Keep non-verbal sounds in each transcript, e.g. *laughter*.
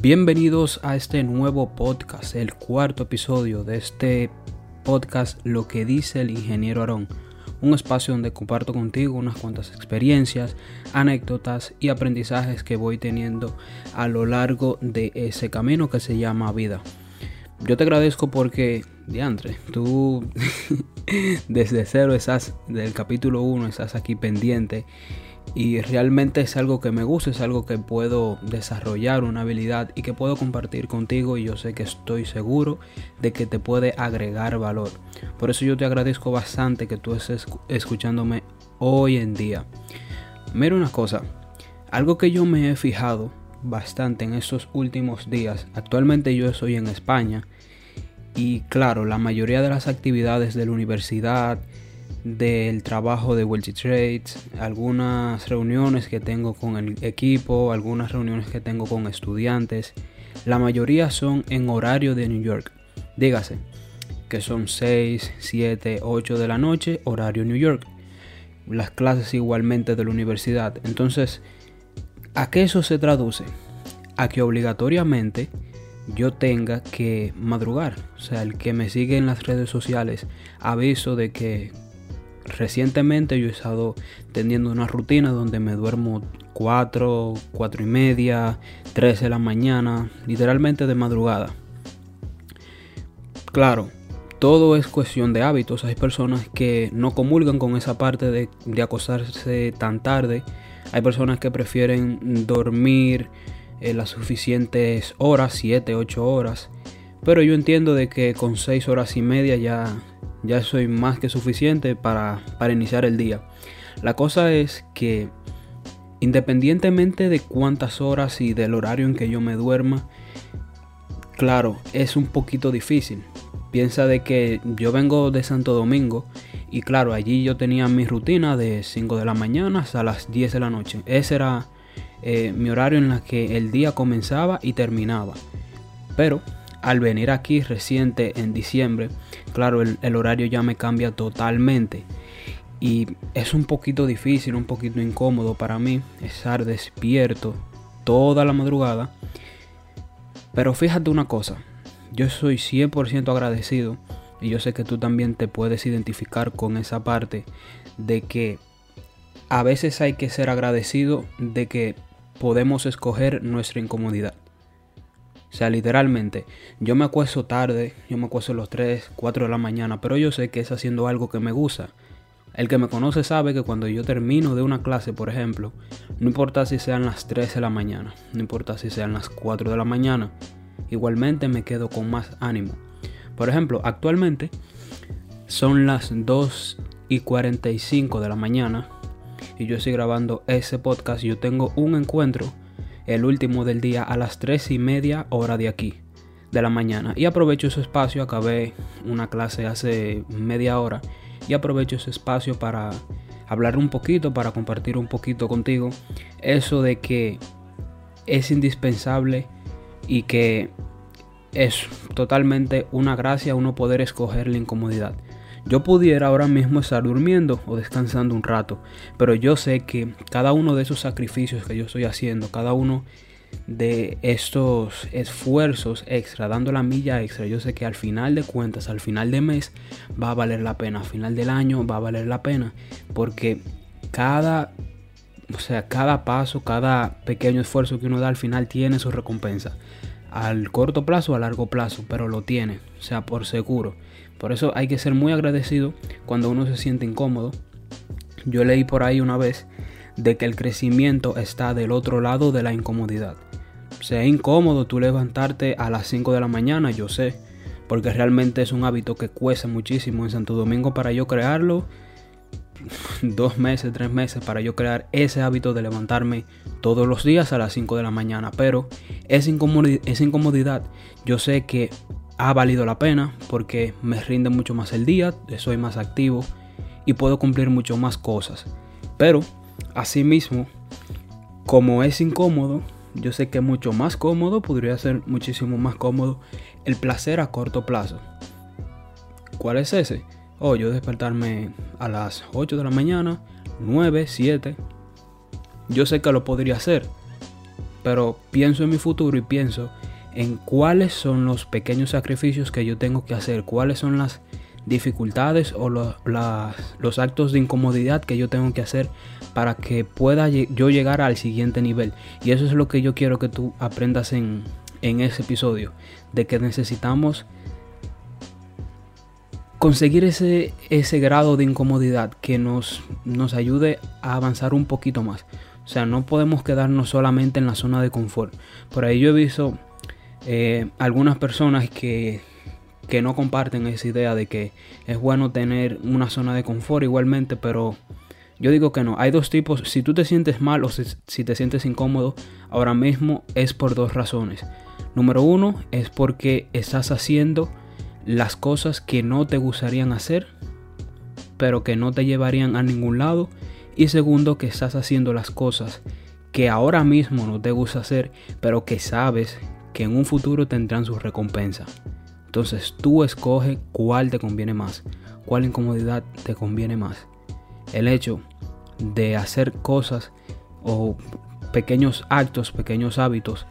Bienvenidos a este nuevo podcast, el cuarto episodio de este podcast Lo que dice el ingeniero Aarón, un espacio donde comparto contigo unas cuantas experiencias, anécdotas y aprendizajes que voy teniendo a lo largo de ese camino que se llama vida. Yo te agradezco porque, diantre, tú *laughs* desde cero estás, del capítulo 1 estás aquí pendiente y realmente es algo que me gusta, es algo que puedo desarrollar una habilidad y que puedo compartir contigo y yo sé que estoy seguro de que te puede agregar valor. Por eso yo te agradezco bastante que tú estés escuchándome hoy en día. Mira una cosa, algo que yo me he fijado bastante en estos últimos días, actualmente yo estoy en España y claro, la mayoría de las actividades de la universidad, del trabajo de Wealthy Trades, algunas reuniones que tengo con el equipo, algunas reuniones que tengo con estudiantes. La mayoría son en horario de New York. Dígase que son 6, 7, 8 de la noche, horario New York. Las clases igualmente de la universidad. Entonces, ¿a qué eso se traduce? A que obligatoriamente yo tenga que madrugar. O sea, el que me sigue en las redes sociales aviso de que recientemente yo he estado teniendo una rutina donde me duermo 4, 4 y media, 3 de la mañana, literalmente de madrugada. Claro, todo es cuestión de hábitos. Hay personas que no comulgan con esa parte de, acostarse tan tarde. Hay personas que prefieren dormir eh, las suficientes horas, 7, 8 horas. Pero yo entiendo de que con 6 horas y media ya ya soy más que suficiente para, iniciar el día. La cosa es que independientemente de cuántas horas y del horario en que yo me duerma, claro, es un poquito difícil. Piensa de que yo vengo de Santo Domingo y claro, allí yo tenía mi rutina de 5 de la mañana hasta las 10 de la noche. Ese era eh, mi horario en el que el día comenzaba y terminaba. Pero al venir aquí reciente en diciembre, claro, el, horario ya me cambia totalmente. Y es un poquito difícil, un poquito incómodo para mí estar despierto toda la madrugada. Pero fíjate una cosa, yo soy 100% agradecido y yo sé que tú también te puedes identificar con esa parte de que a veces hay que ser agradecido de que podemos escoger nuestra incomodidad. O sea, literalmente, yo me acuesto tarde, yo me acuesto a los 3, 4 de la mañana, pero yo sé que es haciendo algo que me gusta. El que me conoce sabe que cuando yo termino de una clase, por ejemplo, no importa si sean las 3 de la mañana, no importa si sean las 4 de la mañana, igualmente me quedo con más ánimo. Por ejemplo, actualmente son las 2 y 45 de la mañana y yo estoy grabando ese podcast. Yo tengo un encuentro el último del día a las 3 y media hora de aquí, de la mañana. Y aprovecho ese espacio, acabé una clase hace media hora y aprovecho ese espacio para hablar un poquito, para compartir un poquito contigo eso de que es indispensable y que es totalmente una gracia uno poder escoger la incomodidad. Yo pudiera ahora mismo estar durmiendo o descansando un rato, pero yo sé que cada uno de esos sacrificios que yo estoy haciendo, cada uno de estos esfuerzos extra, dando la milla extra, yo sé que al final de cuentas, al final de mes, va a valer la pena, al final del año va a valer la pena, porque cada, o sea, cada paso, cada pequeño esfuerzo que uno da al final tiene su recompensa. Al corto plazo, a largo plazo, pero lo tiene, o sea, por seguro. Por eso hay que ser muy agradecido cuando uno se siente incómodo. Yo leí por ahí una vez de que el crecimiento está del otro lado de la incomodidad. Sea incómodo tú levantarte a las 5 de la mañana, yo sé, porque realmente es un hábito que cuesta muchísimo en Santo Domingo para yo crearlo. *laughs* Dos meses, tres meses para yo crear ese hábito de levantarme todos los días a las 5 de la mañana. Pero esa incomodidad, yo sé que ha valido la pena porque me rinde mucho más el día, soy más activo y puedo cumplir mucho más cosas. Pero, asimismo, como es incómodo, yo sé que mucho más cómodo, podría ser muchísimo más cómodo el placer a corto plazo. ¿Cuál es ese? Oh, yo despertarme a las 8 de la mañana, 9, 7. Yo sé que lo podría hacer, pero pienso en mi futuro y pienso en cuáles son los pequeños sacrificios que yo tengo que hacer, cuáles son las dificultades o los actos de incomodidad que yo tengo que hacer para que pueda yo llegar al siguiente nivel. Y eso es lo que yo quiero que tú aprendas en, en ese episodio, de que necesitamos conseguir ese, ese grado de incomodidad que nos, nos ayude a avanzar un poquito más. O sea, no podemos quedarnos solamente en la zona de confort. Por ahí yo he visto eh, algunas personas que, que no comparten esa idea de que es bueno tener una zona de confort igualmente, pero yo digo que no. Hay dos tipos. Si tú te sientes mal o si te sientes incómodo, ahora mismo es por dos razones. Número uno es porque estás haciendo las cosas que no te gustarían hacer, pero que no te llevarían a ningún lado. Y segundo, que estás haciendo las cosas que ahora mismo no te gusta hacer, pero que sabes que en un futuro tendrán su recompensa. Entonces tú escoge cuál te conviene más, cuál incomodidad te conviene más. El hecho de hacer cosas o pequeños actos, pequeños hábitos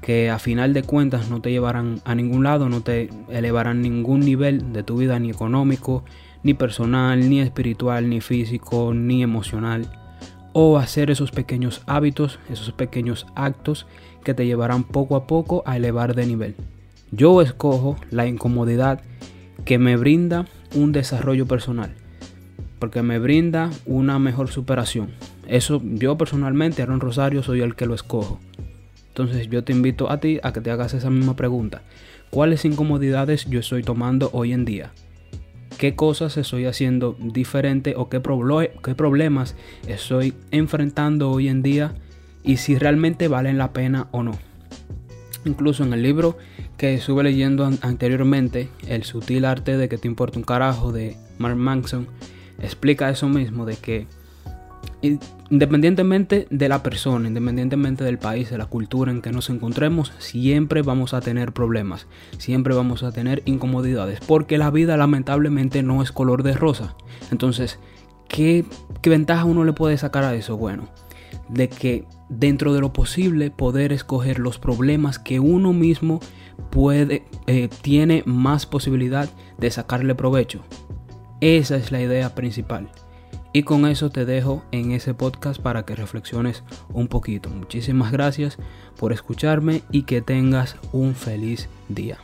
que a final de cuentas no te llevarán a ningún lado, no te elevarán ningún nivel de tu vida, ni económico, ni personal, ni espiritual, ni físico, ni emocional. O hacer esos pequeños hábitos, esos pequeños actos que te llevarán poco a poco a elevar de nivel. Yo escojo la incomodidad que me brinda un desarrollo personal, porque me brinda una mejor superación. Eso yo personalmente, Aaron Rosario, soy el que lo escojo. Entonces yo te invito a ti a que te hagas esa misma pregunta. ¿Cuáles incomodidades yo estoy tomando hoy en día? ¿Qué cosas estoy haciendo diferente o qué, qué problemas estoy enfrentando hoy en día? Y si realmente valen la pena o no. Incluso en el libro que estuve leyendo anteriormente, El sutil arte de que te importa un carajo de Mark Manson, explica eso mismo, de que independientemente de la persona, independientemente del país, de la cultura en que nos encontremos, siempre vamos a tener problemas, siempre vamos a tener incomodidades, porque la vida lamentablemente no es color de rosa. Entonces, ¿qué, ventaja uno le puede sacar a eso? Bueno, de que dentro de lo posible poder escoger los problemas que uno mismo puede, eh, tiene más posibilidad de sacarle provecho. Esa es la idea principal. Y con eso te dejo en ese podcast para que reflexiones un poquito. Muchísimas gracias por escucharme y que tengas un feliz día.